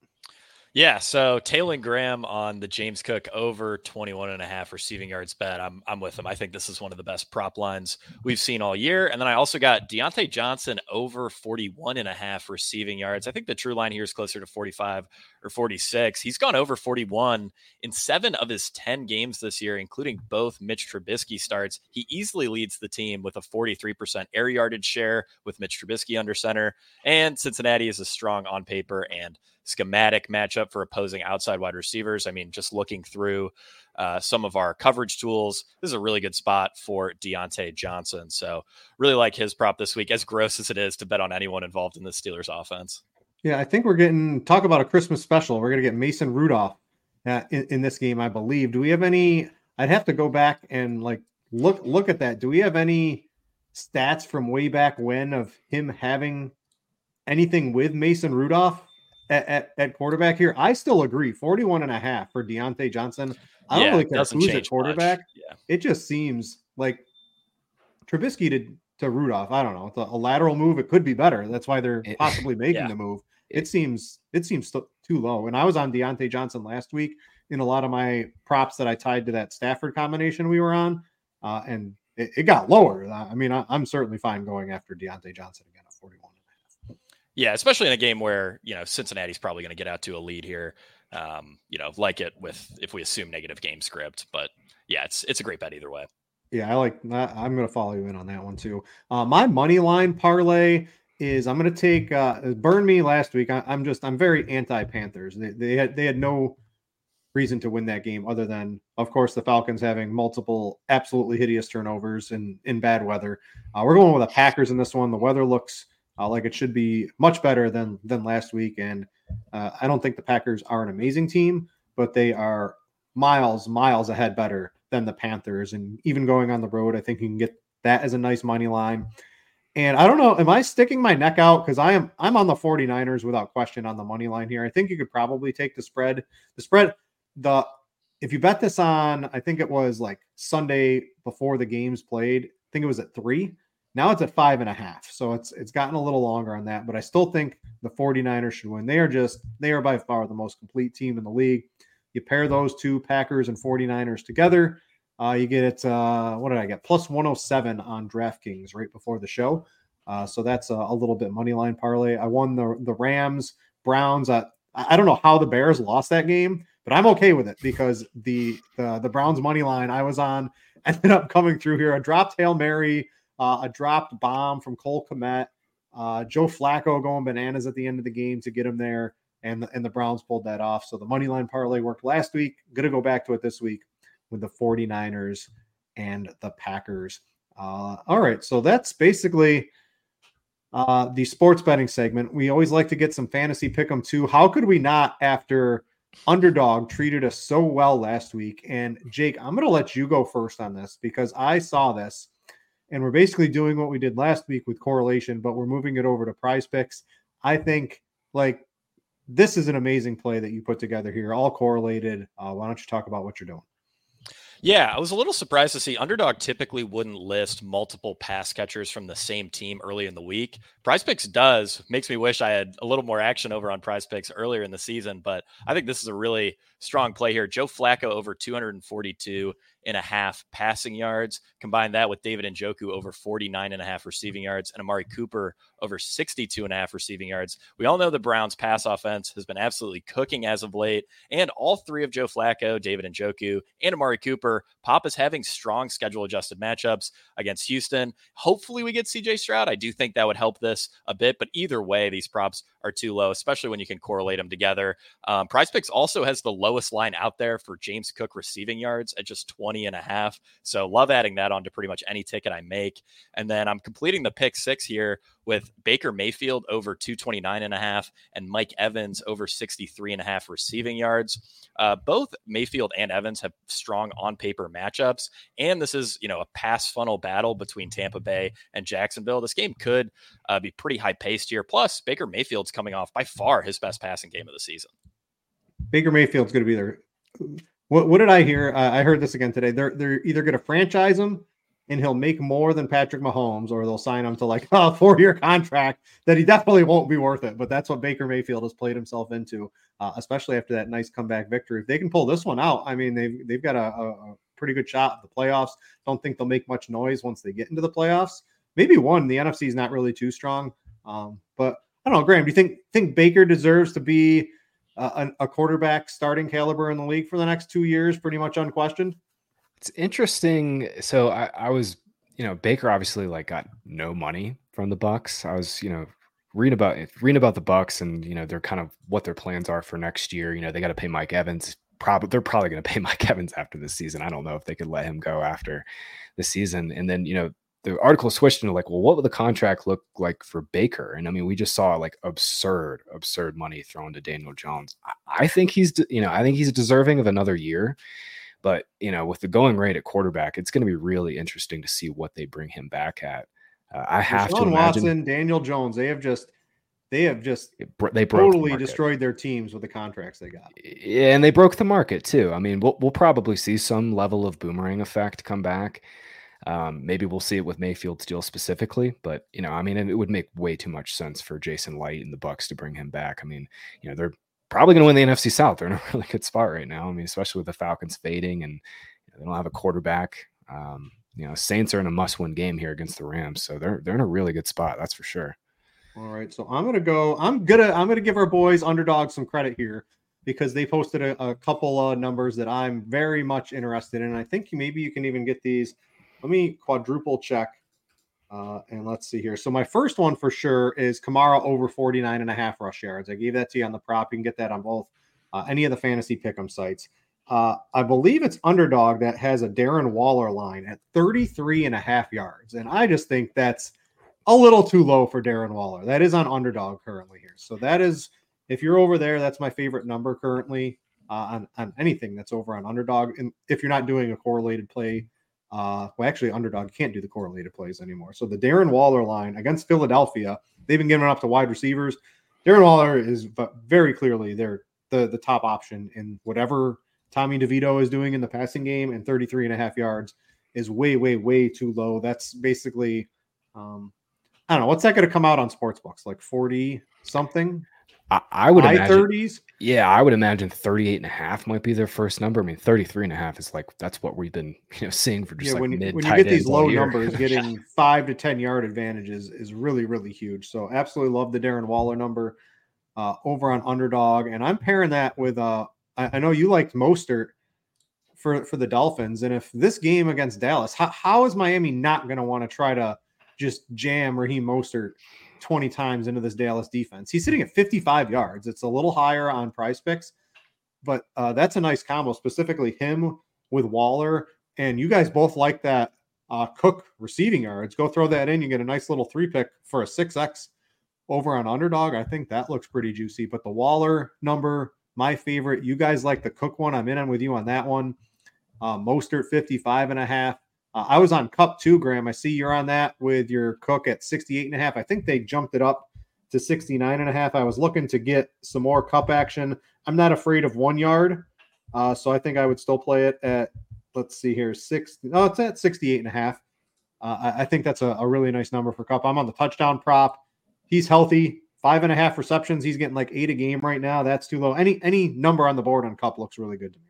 Yeah, so Taylor Graham on the James Cook over 21 and a half receiving yards bet. I'm I'm with him. I think this is one of the best prop lines we've seen all year. And then I also got Diontae Johnson over 41 and a half receiving yards. I think the true line here is closer to 45 or 46. He's gone over 41 in 7 of his 10 games this year, including both Mitch Trubisky starts. He easily leads the team with a 43% air yardage share with Mitch Trubisky under center, and Cincinnati is a strong on paper and schematic matchup for opposing outside wide receivers. I mean, just looking through uh, some of our coverage tools, this is a really good spot for Diontae Johnson. So, really like his prop this week, as gross as it is to bet on anyone involved in the Steelers offense. Yeah, I think we're getting talk about a Christmas special. We're going to get Mason Rudolph uh, in, in this game, I believe. Do we have any? I'd have to go back and like look look at that. Do we have any stats from way back when of him having anything with Mason Rudolph? At, at, at, quarterback here. I still agree. 41 and a half for Diontae Johnson. I don't really care who's at quarterback. Yeah. It just seems like Trubisky to, to Rudolph. I don't know. It's a, a lateral move. It could be better. That's why they're possibly making yeah. the move. It seems it seems too low. And I was on Diontae Johnson last week in a lot of my props that I tied to that Stafford combination we were on, uh, and it, it, got lower. I mean, I, am certainly fine going after Diontae Johnson again at 41. Yeah, especially in a game where you know Cincinnati's probably going to get out to a lead here. Um, you know, like it with if we assume negative game script, but yeah, it's it's a great bet either way. Yeah, I like. I'm going to follow you in on that one too. Uh, my money line parlay is I'm going to take uh, burn me last week. I, am just I'm very anti Panthers. They, they had they had no reason to win that game other than of course the Falcons having multiple absolutely hideous turnovers in in bad weather. Uh, we're going with the Packers in this one. The weather looks uh, like it should be much better than than last week. And uh, I don't think the Packers are an amazing team, but they are miles miles ahead better than the Panthers. And even going on the road, I think you can get that as a nice money line. And I don't know, am I sticking my neck out because I am I'm on the 49ers without question on the money line here. I think you could probably take the spread. The spread the if you bet this on I think it was like Sunday before the games played, I think it was at 3. Now it's at five and a half. So it's it's gotten a little longer on that, but I still think the 49ers should win. They are just they are by far the most complete team in the league. You pair those two Packers and 49ers together, uh, you get it. Uh, what did I get? Plus 107 on DraftKings right before the show. Uh, so that's a, a, little bit money line parlay. I won the the Rams Browns. Uh, I don't know how the Bears lost that game, but I'm okay with it because the the, the Browns money line I was on ended up coming through here. I dropped hail mary uh, a dropped bomb from Cole Kmet, uh, Joe Flacco going bananas at the end of the game to get him there, and the, and the Browns pulled that off. So the money line parlay worked last week. Going to go back to it this week with the 49ers and the Packers. Uh, all right, so that's basically uh, the sports betting segment. We always like to get some fantasy pick 'em too. How could we not after underdog treated us so well last week? And Jake, I'm going to let you go first on this because I saw this and we're basically doing what we did last week with correlation, but we're moving it over to prize picks. I think like this is an amazing play that you put together here, all correlated. Uh, why don't you talk about what you're doing? Yeah, I was a little surprised to see Underdog typically wouldn't list multiple pass catchers from the same team early in the week. Prize Picks does. Makes me wish I had a little more action over on Prize Picks earlier in the season, but I think this is a really strong play here. Joe Flacco over 242 and a half passing yards. Combine that with David Njoku over 49 and a half receiving yards and Amari Cooper over 62 and a half receiving yards. We all know the Browns pass offense has been absolutely cooking as of late. And all three of Joe Flacco, David Njoku, and Amari Cooper, Pop is having strong schedule adjusted matchups against Houston. Hopefully we get CJ Stroud. I do think that would help this a bit, but either way, these props are too low, especially when you can correlate them together. Um, Prize Picks also has the lowest line out there for James Cook receiving yards at just 20 and a half. So love adding that on to pretty much any ticket I make. And then I'm completing the pick six here with Baker Mayfield over 229 and a half and Mike Evans over 63 and a half receiving yards. Uh, both Mayfield and Evans have strong on paper matchups. And this is, you know, a pass funnel battle between Tampa Bay and Jacksonville. This game could uh, be pretty high paced here. Plus, Baker Mayfield's coming off by far his best passing game of the season. Baker Mayfield's going to be there. What, what did I hear? Uh, I heard this again today. They're they're either going to franchise him and he'll make more than Patrick Mahomes, or they'll sign him to like a four year contract that he definitely won't be worth it. But that's what Baker Mayfield has played himself into, uh, especially after that nice comeback victory. If they can pull this one out, I mean, they've, they've got a, a pretty good shot at the playoffs. Don't think they'll make much noise once they get into the playoffs. Maybe one. The NFC is not really too strong. Um, but I don't know, Graham. Do you think think Baker deserves to be Uh, a, a quarterback starting caliber in the league for the next two years, pretty much unquestioned? It's interesting. So I, I was, you know, Baker obviously like got no money from the Bucs. I was, you know, reading about reading about the Bucs and you know they're kind of what their plans are for next year. You know, they got to pay Mike Evans. Probably they're probably going to pay Mike Evans after this season. I don't know if they could let him go after the season. And then you know the article switched into like, well, what would the contract look like for Baker? And I mean, we just saw like absurd, absurd money thrown to Daniel Jones. I, I think he's, you know, I think he's deserving of another year. But you know, with the going rate at quarterback, it's going to be really interesting to see what they bring him back at. Uh, I have Deshaun to imagine Watson, Daniel Jones. They have just they have just they totally the destroyed their teams with the contracts they got. Yeah, and they broke the market too. I mean, we'll we'll probably see some level of boomerang effect come back. Um, maybe we'll see it with Mayfield deal specifically, but you know, I mean, it would make way too much sense for Jason Licht and the Bucs to bring him back. I mean, you know, they're probably going to win the NFC South. They're in a really good spot right now. I mean, especially with the Falcons fading and you know, they don't have a quarterback. Um, you know, Saints are in a must-win game here against the Rams, so they're they're in a really good spot. That's for sure. All right, so I'm gonna go. I'm gonna I'm gonna give our boys underdog some credit here because they posted a, a couple of numbers that I'm very much interested in. I think maybe you can even get these let me quadruple check. Uh, and let's see here. So my first one for sure is Kamara over 49 and a half rush yards. I gave that to you on the prop. You can get that on both uh, any of the fantasy pick'em sites. Uh, I believe it's underdog that has a Darren Waller line at 33 and a half yards. And I just think that's a little too low for Darren Waller. That is on underdog currently here. So that is, if you're over there, that's my favorite number currently uh, on, on anything that's over on underdog. And if you're not doing a correlated play uh, well, actually, underdog can't do the correlated plays anymore. So the Darren Waller line against Philadelphia, they've been giving up to wide receivers. Darren Waller is very clearly their the the top option in whatever Tommy DeVito is doing in the passing game, and 33 and a half yards is way, way, way too low. That's basically, um, I don't know, what's that going to come out on sports books? Like 40 something? I, I would high imagine, 30s. Yeah, I would imagine 38 and a half might be their first number. I mean, 33 and a half is like that's what we've been you know seeing for just yeah, like when, mid when you get these low numbers, getting five to 10 yard advantages is really, really huge. So absolutely love the Darren Waller number uh, over on underdog. And I'm pairing that with uh I, I know you liked Mostert for for the Dolphins. And if this game against Dallas, how, how is Miami not going to want to try to just jam Raheem Mostert 20 times into this Dallas defense. He's sitting at 55 yards. It's a little higher on prize picks, but uh, that's a nice combo, specifically him with Waller. And you guys both like that uh, Cook receiving yards. Go throw that in. You get a nice little three pick for a 6X over on underdog. I think that looks pretty juicy. But the Waller number, my favorite. You guys like the Cook one. I'm in on with you on that one. Uh, Mostert 55 and a half. Uh, I was on Kupp two, Graham. I see you're on that with your Cook at 68 and a half. I think they jumped it up to 69 and a half. I was looking to get some more Kupp action. I'm not afraid of one yard. Uh, so I think I would still play it at, let's see here, six. No, it's at 68 and a half. Uh, I, I, think that's a, a, really nice number for Kupp. I'm on the touchdown prop. He's healthy. Five and a half receptions. He's getting like eight a game right now. That's too low. Any any number on the board on Kupp looks really good to me.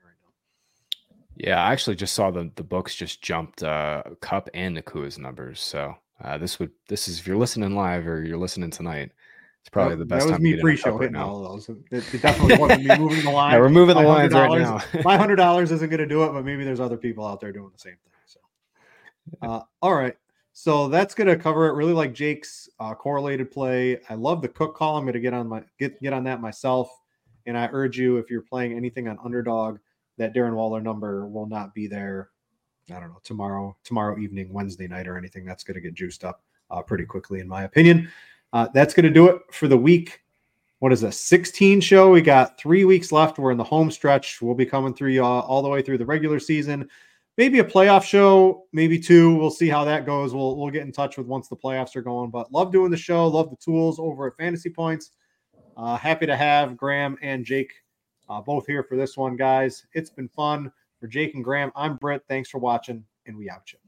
Yeah, I actually just saw the the books just jumped uh Kupp and Nacua's numbers. So uh, this would this is if you're listening live or you're listening tonight, it's probably the best. That was me pre-show hitting now. all of those. It, it definitely wasn't me moving the line. yeah, we're moving the lines right now. my hundred dollars isn't going to do it, but maybe there's other people out there doing the same thing. So, uh, all right. So that's going to cover it. Really like Jake's uh, correlated play. I love the Cook call. I'm going to get on my get get on that myself. And I urge you, if you're playing anything on underdog, that Darren Waller number will not be there. I don't know tomorrow, tomorrow evening, Wednesday night, or anything. That's going to get juiced up uh, pretty quickly, in my opinion. Uh, that's going to do it for the week. What is a 16 show? We got three weeks left. We're in the home stretch. We'll be coming through all, all the way through the regular season. Maybe a playoff show, maybe two. We'll see how that goes. We'll we'll get in touch with once the playoffs are going. But love doing the show. Love the tools over at Fantasy Points. Uh, happy to have Graham and Jake uh, both here for this one, guys. It's been fun. For Jake and Graham, I'm Brent. Thanks for watching, and we out you.